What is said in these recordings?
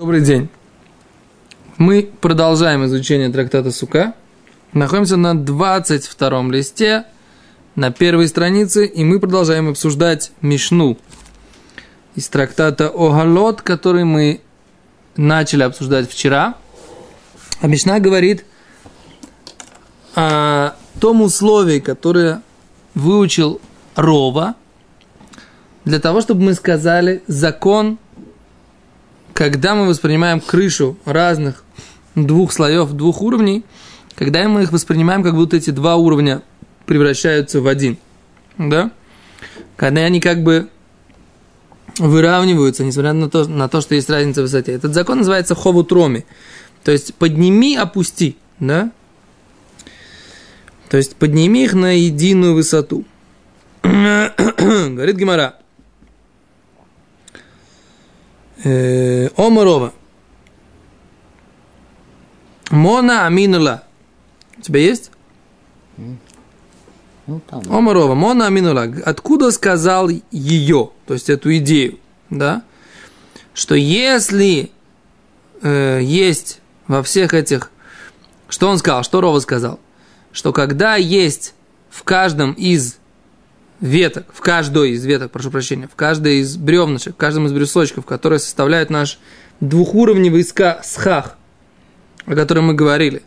Добрый день. Мы продолжаем изучение трактата Сука. Находимся на 22 листе, на первой странице, и мы продолжаем обсуждать Мишну из трактата Огалот, который мы начали обсуждать вчера. А Мишна говорит о том условии, которое выучил Рова, для того, чтобы мы сказали закон когда мы воспринимаем крышу разных двух слоев, двух уровней, когда мы их воспринимаем, как будто эти два уровня превращаются в один. Да? Когда они как бы выравниваются, несмотря на то, на то, что есть разница в высоте. Этот закон называется ховутроми. То есть подними, опусти. Да? То есть подними их на единую высоту. Говорит Гимара. Э, Омарова. Мона Аминула. У тебя есть? Ну, там. Омарова, Мона Аминула. Откуда сказал ее, то есть эту идею, да? Что если э, есть во всех этих... Что он сказал? Что Рова сказал? Что когда есть в каждом из веток, в каждой из веток, прошу прощения, в каждой из бревнышек, в каждом из брюсочков, которые составляют наш двухуровневый ска схах, о котором мы говорили,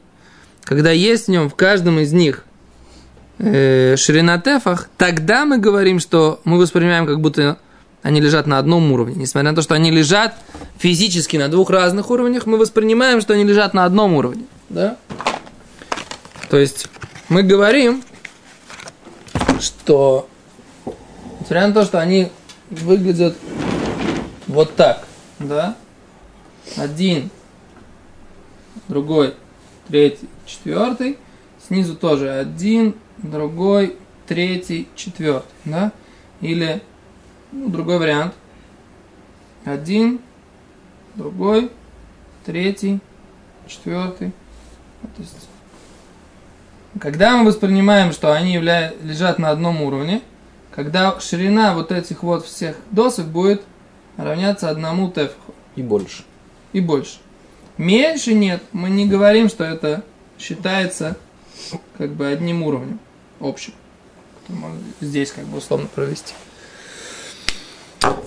когда есть в нем в каждом из них э, ширина тефах, тогда мы говорим, что мы воспринимаем, как будто они лежат на одном уровне. Несмотря на то, что они лежат физически на двух разных уровнях, мы воспринимаем, что они лежат на одном уровне. Да? То есть мы говорим, что Несмотря на то, что они выглядят вот так, да? Один, другой, третий, четвертый. Снизу тоже один, другой, третий, четвертый, да? Или ну, другой вариант. Один, другой, третий, четвертый. То есть, когда мы воспринимаем, что они явля... лежат на одном уровне, когда ширина вот этих вот всех досок будет равняться одному тефху. И больше. И больше. Меньше нет, мы не говорим, что это считается как бы одним уровнем общим. Здесь как бы условно провести.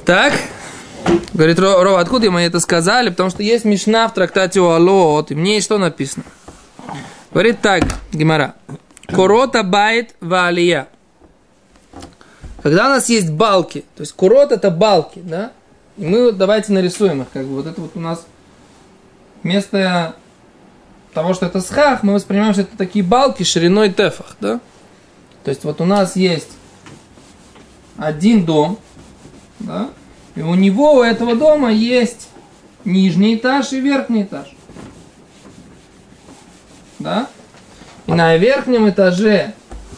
Так, говорит Рова, откуда мы это сказали? Потому что есть Мишна в трактате Уалот, и мне есть что написано. Говорит так, Гимара. Корота байт валия. Когда у нас есть балки, то есть курот это балки, да, и мы давайте нарисуем их, как бы вот это вот у нас вместо того, что это схах, мы воспринимаем, что это такие балки шириной тефах, да. То есть вот у нас есть один дом, да, и у него, у этого дома есть нижний этаж и верхний этаж. Да? И на верхнем этаже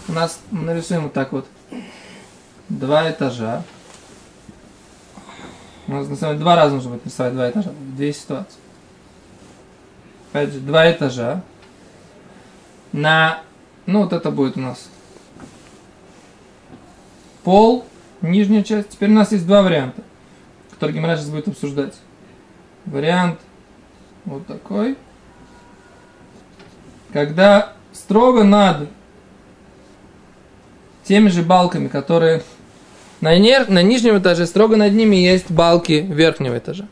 у нас нарисуем вот так вот два этажа. У нас на самом деле два раза нужно будет рисовать два этажа, две ситуации. Опять же, два этажа. На, ну вот это будет у нас пол, нижняя часть. Теперь у нас есть два варианта, которые Гимара сейчас будет обсуждать. Вариант вот такой. Когда строго над теми же балками, которые на, нер... на нижнем этаже, строго над ними есть балки верхнего этажа.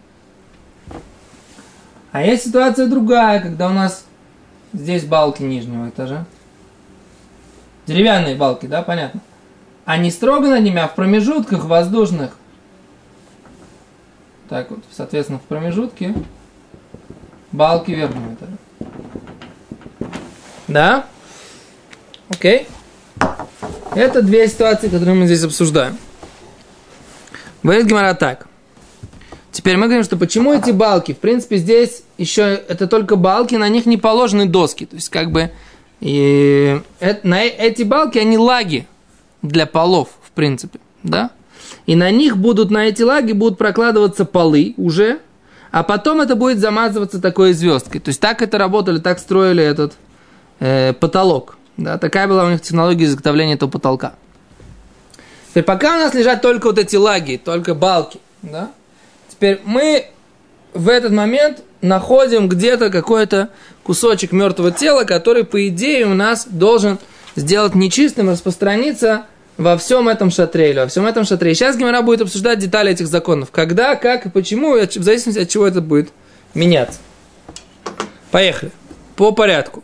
А есть ситуация другая, когда у нас здесь балки нижнего этажа. Деревянные балки, да, понятно. А не строго над ними, а в промежутках воздушных. Так вот, соответственно, в промежутке балки верхнего этажа. Да? Окей? Это две ситуации, которые мы здесь обсуждаем. Говорит Гимара так. Теперь мы говорим, что почему эти балки? В принципе, здесь еще это только балки, на них не положены доски. То есть, как бы, и это, на эти балки, они лаги для полов, в принципе, да? И на них будут, на эти лаги будут прокладываться полы уже, а потом это будет замазываться такой звездкой. То есть, так это работали, так строили этот э, потолок. Да? Такая была у них технология изготовления этого потолка. Теперь пока у нас лежат только вот эти лаги, только балки, да? Теперь мы в этот момент находим где-то какой-то кусочек мертвого тела, который, по идее, у нас должен сделать нечистым, распространиться во всем этом шатре или во всем этом шатре. сейчас Гимара будет обсуждать детали этих законов. Когда, как и почему, в зависимости от чего это будет меняться. Поехали. По порядку.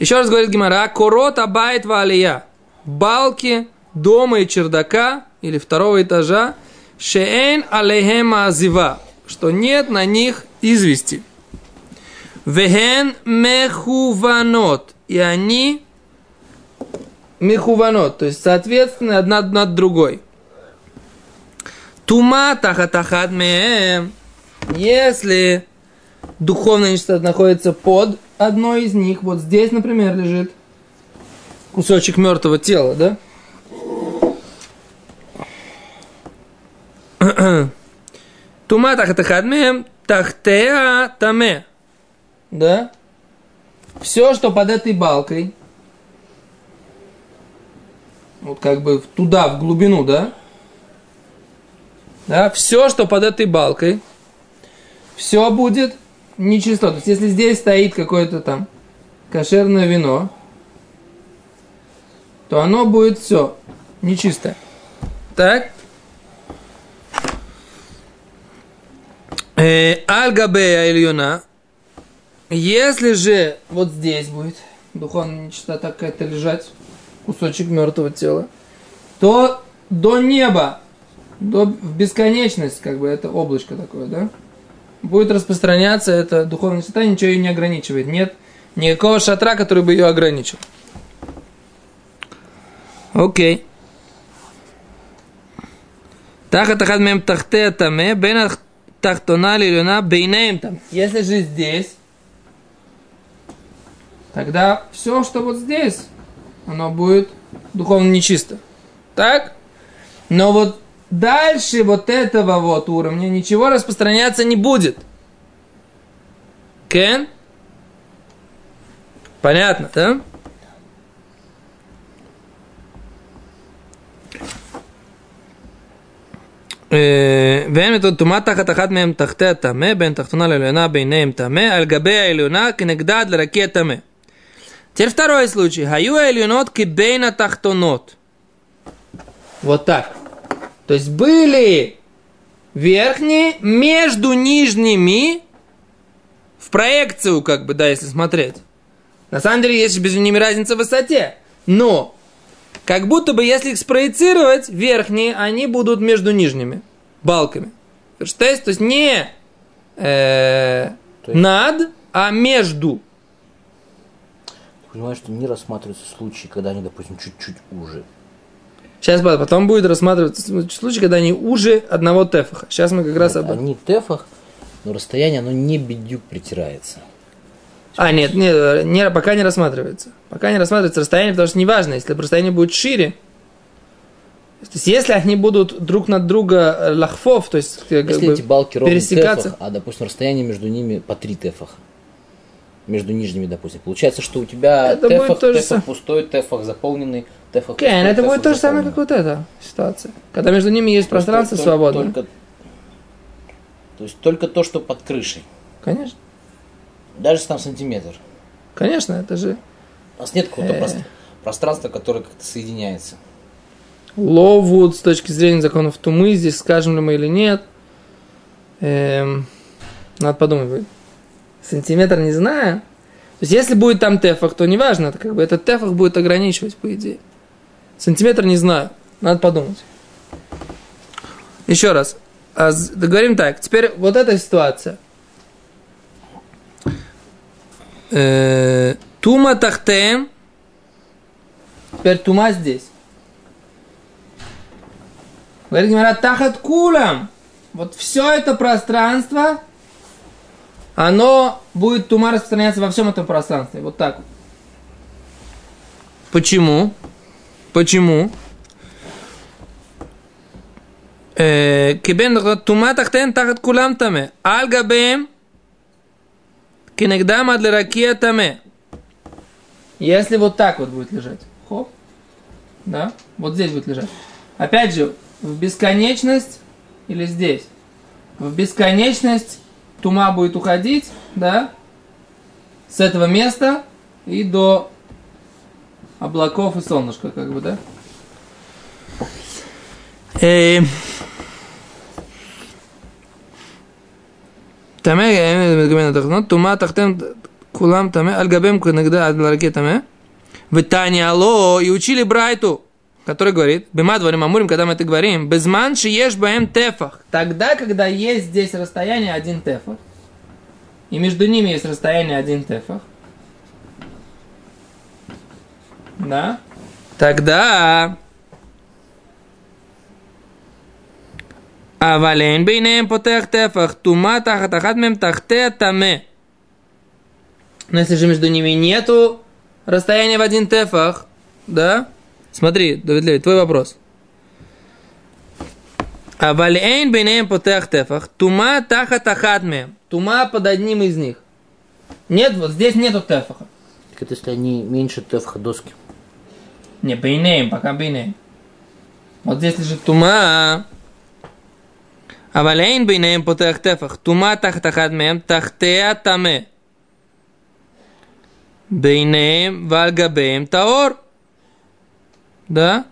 Еще раз говорит Гимара. Корот абайт валия. Балки дома и чердака или второго этажа. Шеэн алейхема азива. Что нет на них извести. Вехен мехуванот. И они мехуванот, то есть соответственно одна над другой. Тума тахатахат меем. Если духовная нечистота находится под одной из них, вот здесь, например, лежит кусочек мертвого тела, да? Тума тахатахат меем тахтеа таме. Да? Все, что под этой балкой, вот как бы туда, в глубину, да? Да, все, что под этой балкой, все будет нечисто. То есть, если здесь стоит какое-то там кошерное вино, то оно будет все нечистое. Так? Э, Аль-Габея Ильюна. Если же вот здесь будет духовная нечистота какая-то лежать, кусочек мертвого тела, то до неба, до, в бесконечность, как бы это облачко такое, да, будет распространяться это духовное состояние, ничего ее не ограничивает. Нет никакого шатра, который бы ее ограничил. Окей. Тахат ахад мем тахте таме, бен тахтона лилюна бейнеем там. Если же здесь, тогда все, что вот здесь, оно будет духовно нечисто. Так? Но вот дальше вот этого вот уровня ничего распространяться не будет. Кен? Понятно, да? ואין מתוד טומאה תחת אחת מהם תחתי הטמא, בין תחתונה לעליונה ביניהם טמא, על גבי העליונה כנגדה עד לרקיע טמא. Теперь второй случай. Хаю элюнот кибейна тахтонот. Вот так. То есть были верхние между нижними в проекцию, как бы, да, если смотреть. На самом деле есть между ними разница в высоте. Но, как будто бы, если их спроецировать, верхние, они будут между нижними балками. То есть не э, есть... над, а между понимаешь, что не рассматриваются случаи, когда они, допустим, чуть-чуть уже. Сейчас, потом будет рассматриваться случай, когда они уже одного тефаха. Сейчас мы как раз об Они тефах, но расстояние, оно не бедюк притирается. А, нет, нет, не, пока не рассматривается. Пока не рассматривается расстояние, потому что неважно, если расстояние будет шире, то есть, если они будут друг над друга э, лахфов, то есть как если бы, эти балки пересекаться, тефах, а допустим расстояние между ними по три тефаха между нижними, допустим. Получается, что у тебя это тефах, тефах сам... пустой, тефах заполненный, тефах пустой, okay, Это будет то же самое, как вот эта ситуация. Когда между ними есть то пространство только, свободное. Только, то есть только то, что под крышей. Конечно. Даже если там сантиметр. Конечно, это же... У нас нет какого-то э... пространства, которое как-то соединяется. Ловуд с точки зрения законов Тумы, здесь скажем ли мы или нет. Эм, надо подумать сантиметр не знаю. То есть, если будет там тефах, то неважно, это как бы этот тефах будет ограничивать, по идее. Сантиметр не знаю, надо подумать. Еще раз. А, говорим так, теперь вот эта ситуация. Э, Э, тума тахтем. Теперь тума здесь. Говорит Гимара, тахат кулам. Вот все это пространство, оно будет тума распространяться во всем этом пространстве. Вот так. Почему? Почему? Э, Кибен тума тахтен тахат кулам таме. Аль Кинегдама для ракетами. Если вот так вот будет лежать. Хоп. Да? Вот здесь будет лежать. Опять же, в бесконечность или здесь. В бесконечность тума будет уходить, да, с этого места и до облаков и солнышка, как бы, да. Эй. Таме гамена тахнот, тума тахтем кулам таме, альгабем кунагда адлараке таме. В Тане алло, и учили Брайту, который говорит, бема дворим амурим, когда мы это говорим, безман ешь баем тефах. Тогда, когда есть здесь расстояние один тефах, и между ними есть расстояние один тефах, да, тогда А Авалейн бейнеем потех тефах тума тахатахат мем тахте таме. Но если же между ними нету расстояния в один тефах, да? Смотри, Давид Леви, твой вопрос. А Авалейн бейнеем потех тефах тума тахатахат мем. Тума под одним из них. Нет, вот здесь нету тефаха. Так это если они меньше тефаха доски. Не, бейнеем, пока бейнеем. Вот здесь лежит тума, אבל אין ביניהם פותח טפח. טומאה תחת אחד מהם, תחתיה טמא. ביניהם ועל גביהם טהור. Да?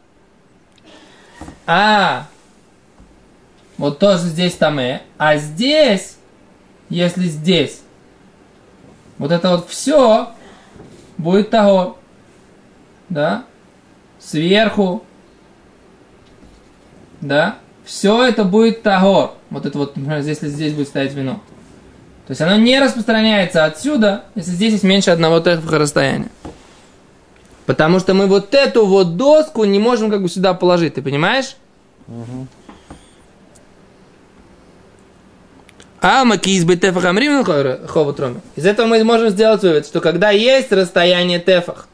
А, вот тоже здесь тамэ. А здесь, если здесь, вот это вот все будет того. Да? Сверху. Да? Все это будет тагор. Вот это вот, например, если здесь будет стоять вино. То есть оно не распространяется отсюда, если здесь есть меньше одного тефаха расстояния. Потому что мы вот эту вот доску не можем как бы сюда положить, ты понимаешь? Угу. А макиз бы тефах амрим Из этого мы можем сделать вывод, что когда есть расстояние тефах,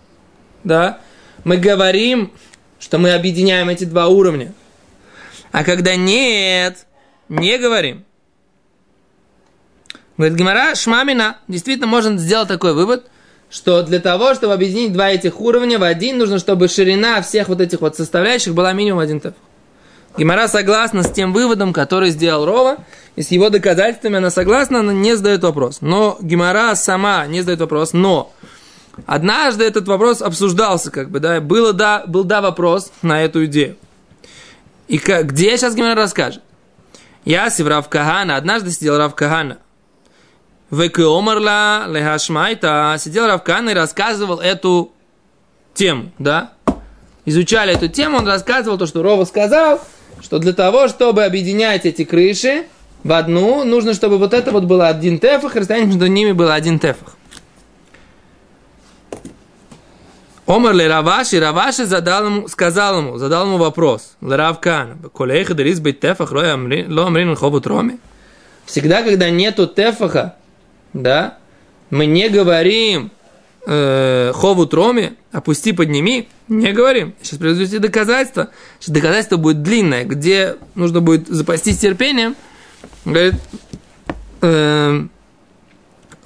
да, мы говорим, что мы объединяем эти два уровня – а когда нет, не говорим. Говорит Гимара, шмамина, действительно можно сделать такой вывод, что для того, чтобы объединить два этих уровня в один, нужно, чтобы ширина всех вот этих вот составляющих была минимум один теф. Гимара согласна с тем выводом, который сделал Рова, и с его доказательствами она согласна, она не задает вопрос. Но Гимара сама не задает вопрос, но однажды этот вопрос обсуждался, как бы, да, было, да, был да вопрос на эту идею. И как, где сейчас Гимара расскажет? Я Рав Кагана, однажды сидел Рав Кагана. Векеомарла лехашмайта. Сидел Рав Кагана и рассказывал эту тему, да? Изучали эту тему, он рассказывал то, что Рова сказал, что для того, чтобы объединять эти крыши в одну, нужно, чтобы вот это вот было один тефах, и расстояние между ними было один тефах. Омар ли Раваши, Раваши задал ему, сказал ему, задал ему вопрос. Ларавкан, колеха дерис быть тефах, ло амрин хову троми. Всегда, когда нету тефаха, да, мы не говорим э, хову троми, опусти, подними, не говорим. Сейчас приведете доказательство. Сейчас доказательство будет длинное, где нужно будет запастись терпением. Говорит, э,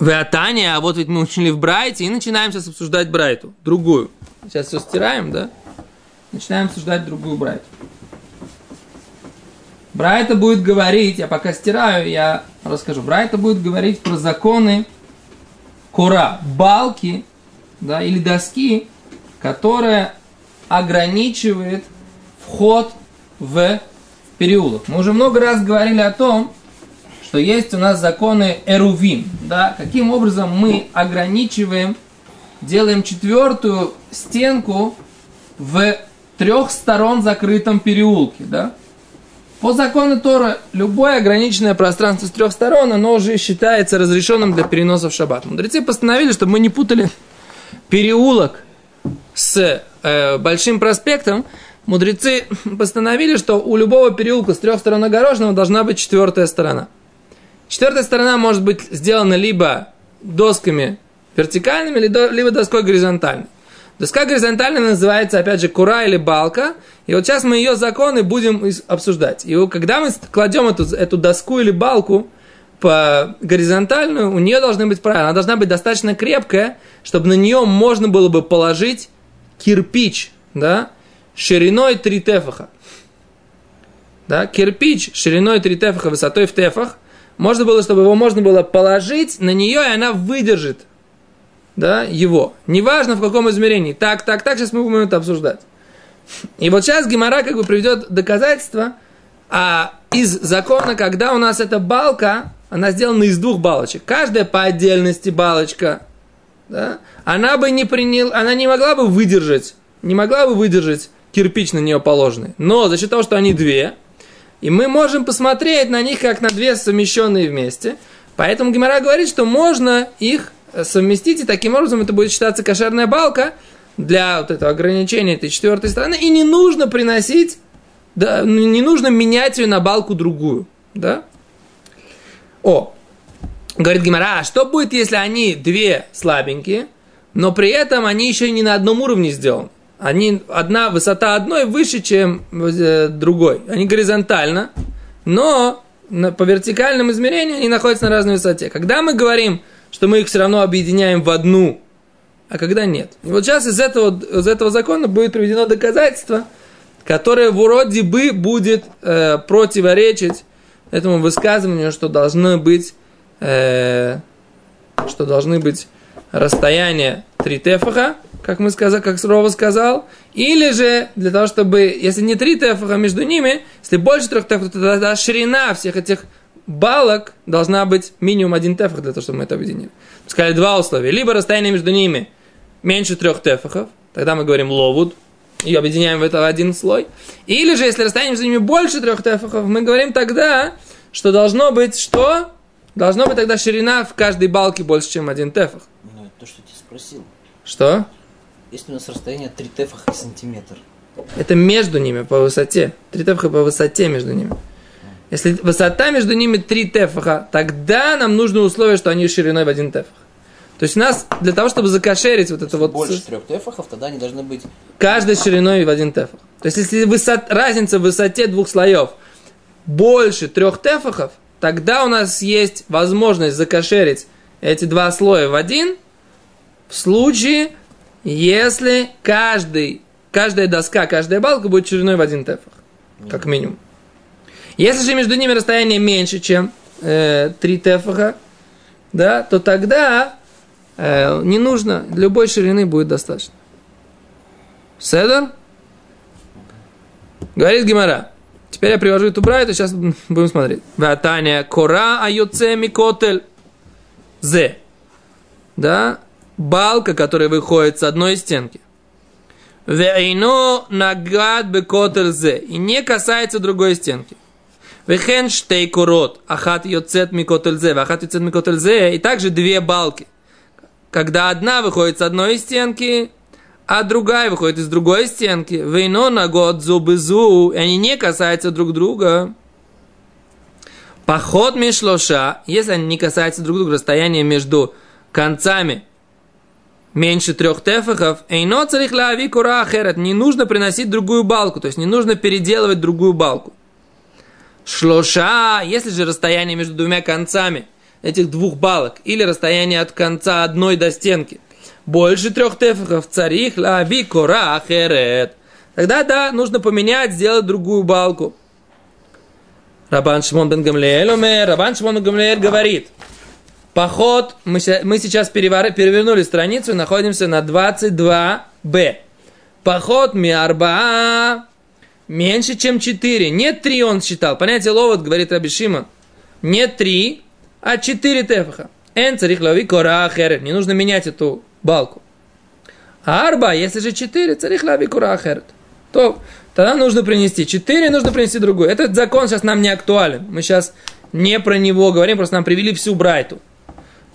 Веатания, а вот ведь мы учили в Брайте, и начинаем сейчас обсуждать Брайту, другую. Сейчас все стираем, да? Начинаем обсуждать другую Брайту. Брайта будет говорить, я пока стираю, я расскажу. Брайта будет говорить про законы кура, балки, да, или доски, которая ограничивает вход в переулок. Мы уже много раз говорили о том, что есть у нас законы Эрувим, да, каким образом мы ограничиваем, делаем четвертую стенку в трех сторон закрытом переулке, да. По закону Тора, любое ограниченное пространство с трех сторон, оно уже считается разрешенным для переноса в шаббат. Мудрецы постановили, чтобы мы не путали переулок с э, большим проспектом, мудрецы постановили, что у любого переулка с трех сторон огороженного должна быть четвертая сторона – Четвертая сторона может быть сделана либо досками вертикальными, либо доской горизонтальной. Доска горизонтальная называется, опять же, кура или балка. И вот сейчас мы ее законы будем обсуждать. И когда мы кладем эту, эту доску или балку по горизонтальную, у нее должны быть правила. Она должна быть достаточно крепкая, чтобы на нее можно было бы положить кирпич, да, шириной 3 тефаха. да, кирпич шириной 3 тефаха, высотой в тефах, можно было, чтобы его можно было положить на нее, и она выдержит да, его. Неважно в каком измерении. Так, так, так, сейчас мы будем это обсуждать. И вот сейчас Гимара как бы приведет доказательство а из закона, когда у нас эта балка, она сделана из двух балочек. Каждая по отдельности балочка, да, она бы не принял, она не могла бы выдержать, не могла бы выдержать кирпич на нее положенный. Но за счет того, что они две, и мы можем посмотреть на них как на две совмещенные вместе. Поэтому Гимара говорит, что можно их совместить, и таким образом это будет считаться кошерная балка для вот этого ограничения этой четвертой стороны, и не нужно приносить, да, не нужно менять ее на балку другую, да? О, говорит Гимара, а что будет, если они две слабенькие, но при этом они еще не на одном уровне сделаны? Они, одна высота одной выше, чем э, другой. Они горизонтально, но по вертикальным измерениям они находятся на разной высоте. Когда мы говорим, что мы их все равно объединяем в одну, а когда нет. И вот сейчас из этого, из этого закона будет приведено доказательство, которое вроде бы будет э, противоречить этому высказыванию, что должны быть, э, что должны быть расстояние 3 тефаха, как мы сказали, как Рова сказал, или же для того, чтобы, если не 3 тефаха между ними, если больше 3 тефахов, то тогда ширина всех этих балок должна быть минимум один тефах для того, чтобы мы это объединили. Сказали два условия. Либо расстояние между ними меньше трех тефахов, тогда мы говорим ловуд, и объединяем в это один слой. Или же, если расстояние между ними больше трех тефахов, мы говорим тогда, что должно быть что? Должно быть тогда ширина в каждой балке больше, чем один тефах. Ну, это то, что я спросил. Что? Если у нас расстояние 3 тефаха сантиметр. Это между ними по высоте. 3 тефаха по высоте между ними. Если высота между ними 3 тефаха, тогда нам нужно условие, что они шириной в один тефах. То есть у нас для того, чтобы закошерить вот это вот... Больше трех тефахов, тогда они должны быть... Каждой шириной в один тефах. То есть если высот, разница в высоте двух слоев больше трех тефахов, тогда у нас есть возможность закошерить эти два слоя в один, в случае, если каждый, каждая доска, каждая балка будет шириной в один тефах, как минимум. Если же между ними расстояние меньше, чем э, 3 тефаха, да, то тогда э, не нужно, любой ширины будет достаточно. Седер? Говорит Гимара. Теперь я привожу эту брайту, сейчас будем смотреть. Ватания кора аюце микотель. Зе. Да? Балка, которая выходит с одной стенки. Вейно нагад бекотель зе. И не касается другой стенки. Вехен штей курот, ахат йоцет микотельзе, ахат йоцет микотельзе, и также две балки. Когда одна выходит с одной стенки, а другая выходит из другой стенки, вейно на год зубы зу, и они не касаются друг друга. Поход мишлоша, если они не касаются друг друга, расстояние между концами меньше трех тефахов, эйно царих лави кура не нужно приносить другую балку, то есть не нужно переделывать другую балку. Шлоша, если же расстояние между двумя концами этих двух балок, или расстояние от конца одной до стенки, больше трех тефахов царих лави ахерет. Тогда, да, нужно поменять, сделать другую балку. Рабан Шимон бен Гамлеэль умер. Рабан Шимон бен Гамлеэль говорит, поход, мы, мы сейчас перевар, перевернули страницу и находимся на 22b. Поход миарба меньше, чем 4. Нет 3 он считал. Понятие ловот, говорит Раби Шимон. Нет 3, а 4 тефаха. Эн царих лови кора. Не нужно менять эту балку. А арба, если же 4, царих лови кора. То тогда нужно принести 4, нужно принести другую. Этот закон сейчас нам не актуален. Мы сейчас не про него говорим, просто нам привели всю Брайту.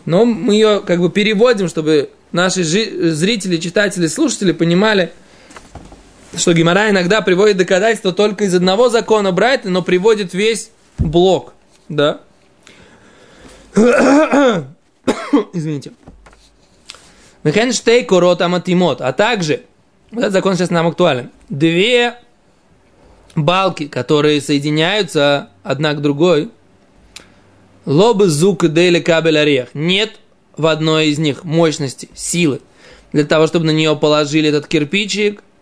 Но мы ее как бы переводим, чтобы наши зрители, читатели, слушатели понимали – что Гимара иногда приводит доказательства только из одного закона Брайта, но приводит весь блок. Да? Извините. Мехенштей корот аматимот. А также, этот закон сейчас нам актуален, две балки, которые соединяются одна к другой, лобы зук дели кабель орех. Нет в одной из них мощности, силы, для того, чтобы на нее положили этот кирпичик –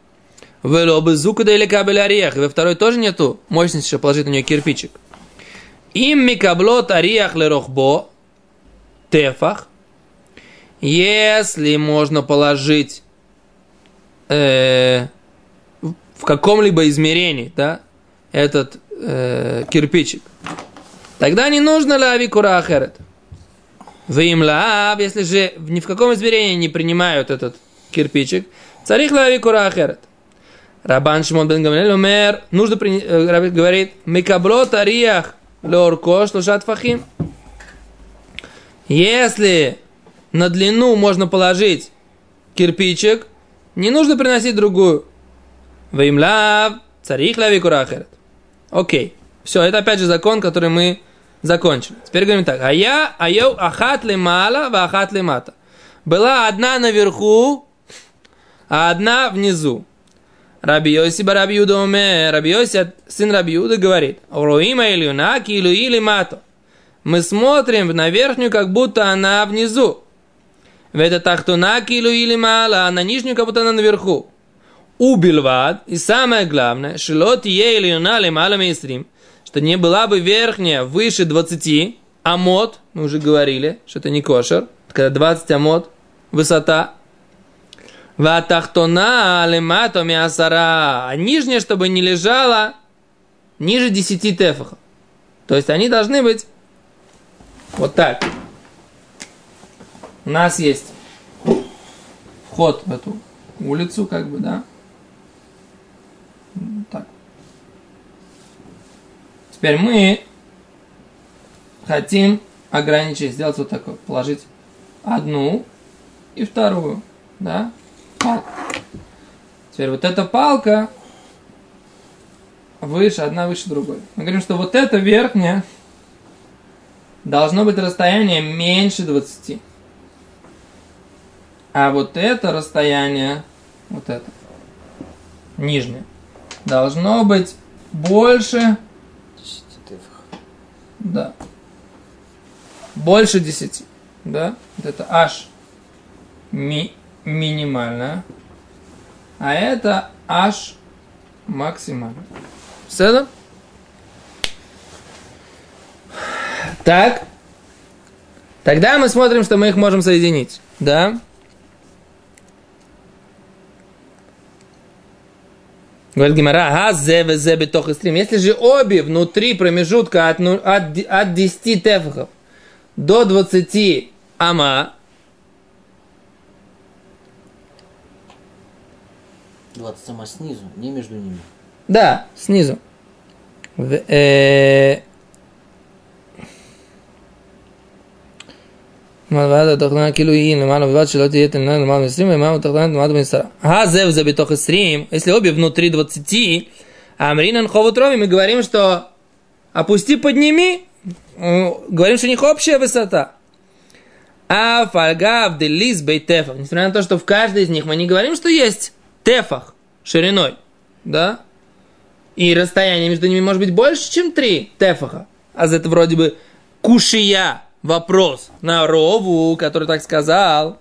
Велобы зука или кабель орех. Во второй тоже нету мощности, чтобы положить на нее кирпичик. Им микаблот ариях лерохбо тефах. Если можно положить э, в каком-либо измерении, да, этот э, кирпичик, тогда не нужно лави курахерет. Вы им лав, если же ни в каком измерении не принимают этот кирпичик, царих лави курахерет. Рабан Шимон бен Гамлель умер, нужно при... Э, говорит, микаблот ариях леорко шлушат фахим. Если на длину можно положить кирпичик, не нужно приносить другую. Ваимлав, царих лави курахерет. Окей. Все, это опять же закон, который мы закончили. Теперь говорим так. А я, а я, ахат ли мала, ва ахат ли мата. Была одна наверху, а одна внизу. Раби Йоси Раби Юда уме, Раби Йоси, сын Раби Юда, говорит, Руима Ильюна, килу или мато. Мы смотрим на верхнюю, как будто она внизу. В это тахтуна килу или мало, а на нижнюю, как будто она наверху. Убильвад, и самое главное, шилот е Ильюна лемала мейстрим, что не была бы верхняя выше 20 амот, мы уже говорили, что это не кошер, когда 20 амот, высота, Ватахтона алемато миасара. А нижняя, чтобы не лежала ниже 10 тефахов. То есть они должны быть вот так. У нас есть вход в эту улицу, как бы, да. Так. Теперь мы хотим ограничить, сделать вот такое, положить одну и вторую, да. Теперь вот эта палка выше, одна выше другой. Мы говорим, что вот эта верхняя должно быть расстояние меньше 20. А вот это расстояние, вот это, нижнее, должно быть больше 10 Да. Больше 10. Да? Вот это h ми минимальная, а это h максимальная. Все Так. Тогда мы смотрим, что мы их можем соединить. Да? Говорит Гимара, а зе везе бетох стрим. Если же обе внутри промежутка от, от, от 10 тефахов до 20 ама, 20 сама снизу, не между ними. Да, снизу. В, э... מלבד התוכנה כאילו היא למעלה בלבד שלא תהיה תלנה למעלה מ-20 ומעלה בתוכנה למעלה מ-10. הזהו זה בתוך 20, если обе внутри 20, а Амринан Ховут Рови, мы говорим, что опусти, подними, говорим, что у них общая высота. А фальгав делис бейтефах, несмотря на то, что в каждой из них мы не говорим, что есть тефах шириной, да? И расстояние между ними может быть больше, чем три тефаха. А это вроде бы кушия вопрос на Рову, который так сказал.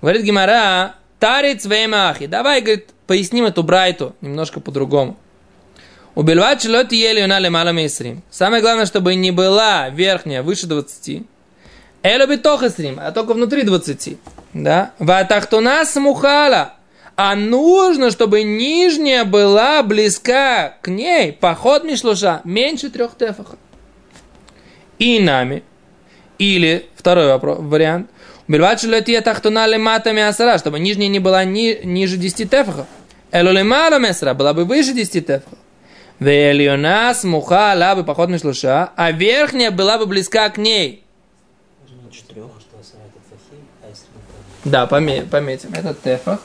Говорит Гимара, тарец веймахи. Давай, говорит, поясним эту брайту немножко по-другому. Убивать шлот ели на лемала мейсрим. Самое главное, чтобы не была верхняя выше 20. Элю битохасрим, а только внутри 20. Да? Ватахтуна смухала а нужно, чтобы нижняя была близка к ней, поход Мишлуша, меньше трех тефахов. И нами. Или, второй вопрос, вариант, Бельвачилетия тахтуна лематами асара, чтобы нижняя не была ни, ниже 10 тефахов. Элулемала месра была бы выше 10 тефахов. Вельона смуха ла бы поход мишлуша, а верхняя была бы близка к ней. Да, пометим. Это тефах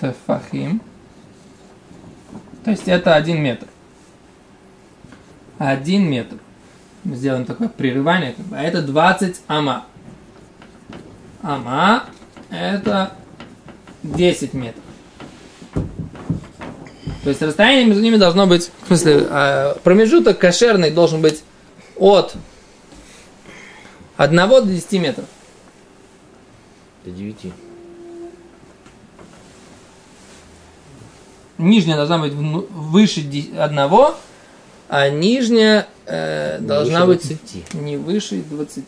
тефахим. То есть это один метр. Один метр. Мы сделаем такое прерывание. А это 20 ама. Ама это 10 метров. То есть расстояние между ними должно быть, в смысле, а, промежуток кошерный должен быть от 1 до 10 метров. До 9. нижняя должна быть выше одного, а нижняя э, должна быть 20. не выше 20.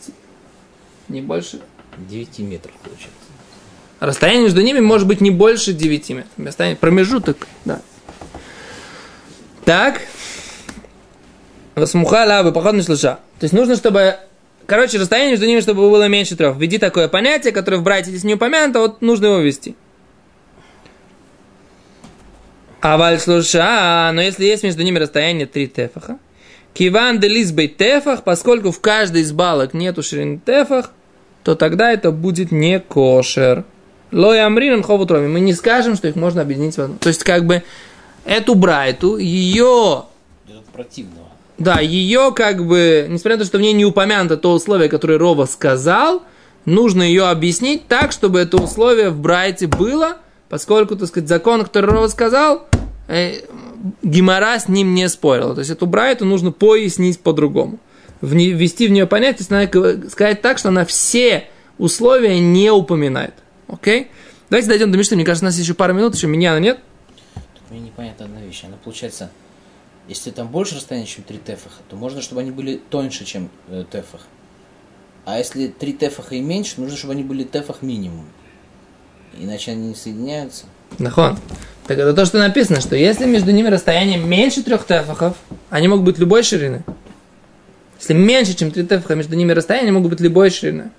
Не больше 9 метров получается. Расстояние между ними может быть не больше 9 метров. Расстояние, промежуток, да. Так. Восмуха лавы, походный шлыша. То есть нужно, чтобы Короче, расстояние между ними, чтобы было меньше трех. Введи такое понятие, которое в брате здесь не упомянуто, вот нужно его ввести. А валь слуша, но если есть между ними расстояние три тефаха, киван де лизбей тефах, поскольку в каждой из балок нету ширины тефах, то тогда это будет не кошер. Лой амрин ховутроми. Мы не скажем, что их можно объединить в одну. То есть, как бы, эту брайту, ее... Противного. Да, ее как бы, несмотря на то, что в ней не упомянуто то условие, которое Рова сказал, нужно ее объяснить так, чтобы это условие в Брайте было, поскольку, так сказать, закон, который Рова сказал, э, Гимара с ним не спорила. То есть эту Брайту нужно пояснить по-другому. Ввести в нее понятие, сказать так, что она все условия не упоминает. Окей? Давайте дойдем до Мишны. Мне кажется, у нас еще пару минут, еще меня нет. Мне непонятна одна вещь. Она получается, если там больше расстояния, чем 3 тефаха, то можно, чтобы они были тоньше, чем э, тефах. А если 3 тефаха и меньше, нужно, чтобы они были тефах минимум. Иначе они не соединяются. Нахон. Так это то, что написано, что если между ними расстояние меньше трех тефахов, они могут быть любой ширины. Если меньше, чем 3 тефаха, между ними расстояние могут быть любой ширины.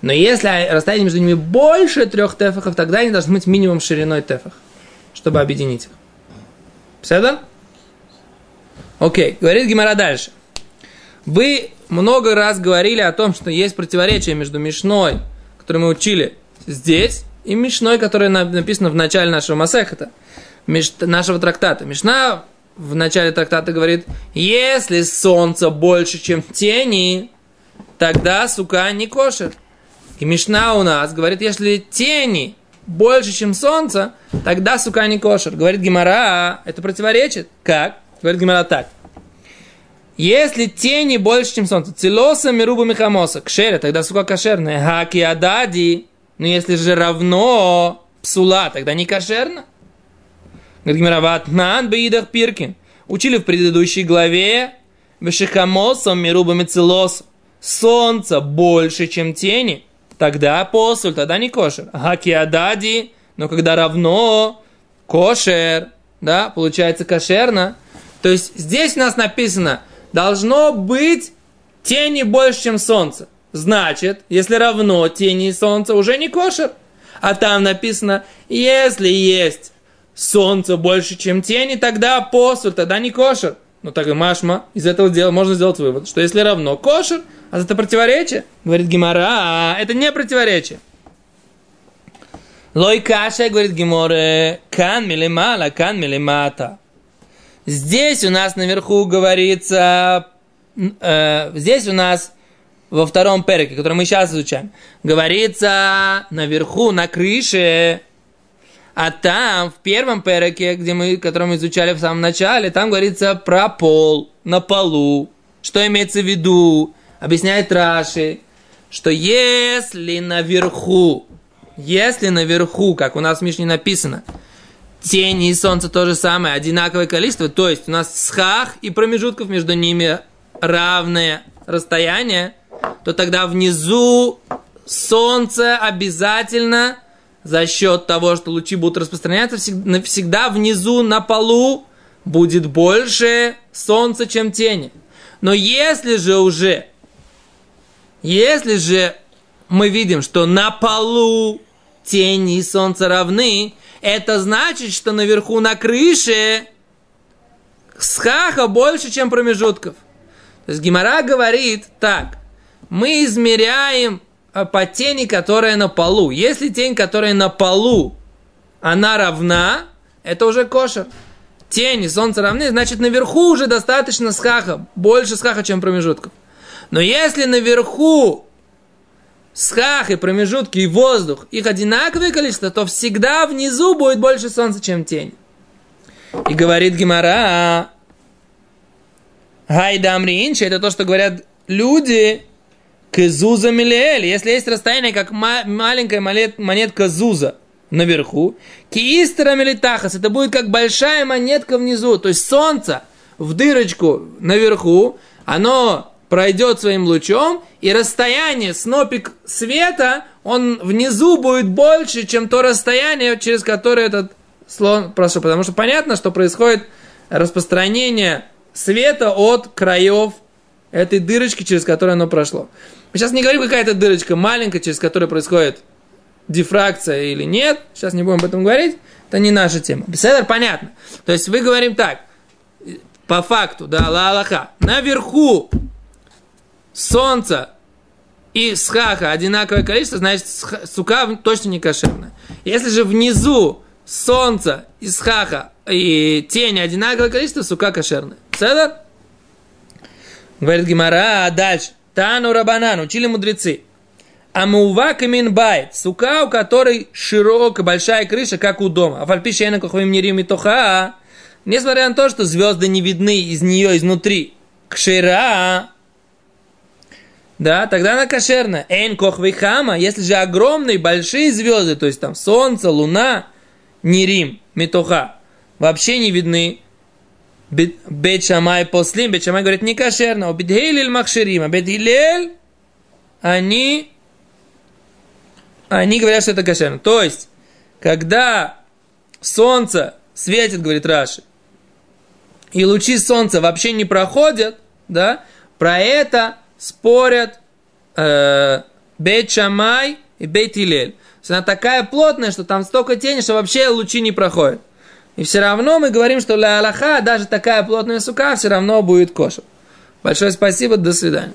Но если расстояние между ними больше трех тефахов, тогда они должны быть минимум шириной тефах, чтобы объединить их. Все да? Окей, говорит Гимара дальше. Вы много раз говорили о том, что есть противоречие между Мишной, которую мы учили здесь, и Мишной, которая написана в начале нашего Масехата, нашего трактата. Мишна в начале трактата говорит, если солнце больше, чем тени, тогда сука не кошер. И Мишна у нас говорит, если тени больше, чем солнце, тогда сука не кошер. Говорит Гимара, это противоречит. Как? Говорит Гимара так. Если тени больше, чем солнце, целоса мируба михамоса, кшере, тогда сука кошерная. Хаки адади, но если же равно псула, тогда не кошерно. Говорит Гимара, ватнан беидах пиркин. Учили в предыдущей главе, вешихамосом мируба мицелос. Солнце больше, чем тени, тогда посуль, тогда не кошер. Хаки адади, но когда равно кошер, да, получается кошерно, то есть здесь у нас написано, должно быть тени больше, чем солнце. Значит, если равно тени и солнца, уже не кошер. А там написано, если есть солнце больше, чем тени, тогда посуль, тогда не кошер. Ну так и Машма, из этого дела можно сделать вывод, что если равно кошер, а это противоречие, говорит Гимара, а это не противоречие. Лой каша, говорит Гиморе, кан милимала, кан милимата. Здесь у нас наверху говорится, э, здесь у нас во втором переке, который мы сейчас изучаем, говорится наверху, на крыше, а там, в первом переке, где мы, который мы изучали в самом начале, там говорится про пол, на полу. Что имеется в виду? Объясняет Раши, что если наверху, если наверху, как у нас в Мишне написано, тени и солнце то же самое, одинаковое количество, то есть у нас схах и промежутков между ними равное расстояние, то тогда внизу солнце обязательно за счет того, что лучи будут распространяться навсегда внизу на полу будет больше солнца, чем тени. Но если же уже, если же мы видим, что на полу тени и солнце равны, это значит, что наверху на крыше схаха больше, чем промежутков. То есть Гимара говорит так, мы измеряем э, по тени, которая на полу. Если тень, которая на полу, она равна, это уже кошер. Тени, солнце равны, значит наверху уже достаточно схаха, больше схаха, чем промежутков. Но если наверху схах и промежутки и воздух, их одинаковое количество, то всегда внизу будет больше солнца, чем тень. И говорит Гимара, Гайдамринчи, это то, что говорят люди, к Зуза Милиэль. Если есть расстояние, как ма- маленькая монет, монетка Зуза, наверху. Киистера мелитахас, это будет как большая монетка внизу. То есть солнце в дырочку наверху, оно пройдет своим лучом, и расстояние, снопик света, он внизу будет больше, чем то расстояние, через которое этот слон прошел. Потому что понятно, что происходит распространение света от краев этой дырочки, через которую оно прошло. Мы сейчас не говорим, какая это дырочка маленькая, через которую происходит дифракция или нет. Сейчас не будем об этом говорить. Это не наша тема. Беседер понятно. То есть мы говорим так. По факту, да, ла Наверху солнца и схаха одинаковое количество, значит, сука точно не кошерная. Если же внизу солнца и схаха и тени одинаковое количество, сука кошерная. Седер? Говорит Гимара, а дальше. Тану Рабанан, учили мудрецы. Амува камин байт, сука, у которой широкая, большая крыша, как у дома. А фальпиши я кохвим нерим и тоха. Несмотря на то, что звезды не видны из нее изнутри. Кшира, да, тогда она кошерная. Эйн кохвейхама, если же огромные, большие звезды, то есть там солнце, луна, нерим, метоха, вообще не видны. Бет Шамай послим, Бет Шамай говорит, не кошерно. У Бетхейлиль Махширима, Бет Хилель, они, они говорят, что это кошерно. То есть, когда солнце светит, говорит Раши, и лучи солнца вообще не проходят, да, про это спорят э, Бейт Шамай и Бейт Илель. Она такая плотная, что там столько тени, что вообще лучи не проходят. И все равно мы говорим, что для Аллаха даже такая плотная сука все равно будет кошер. Большое спасибо, до свидания.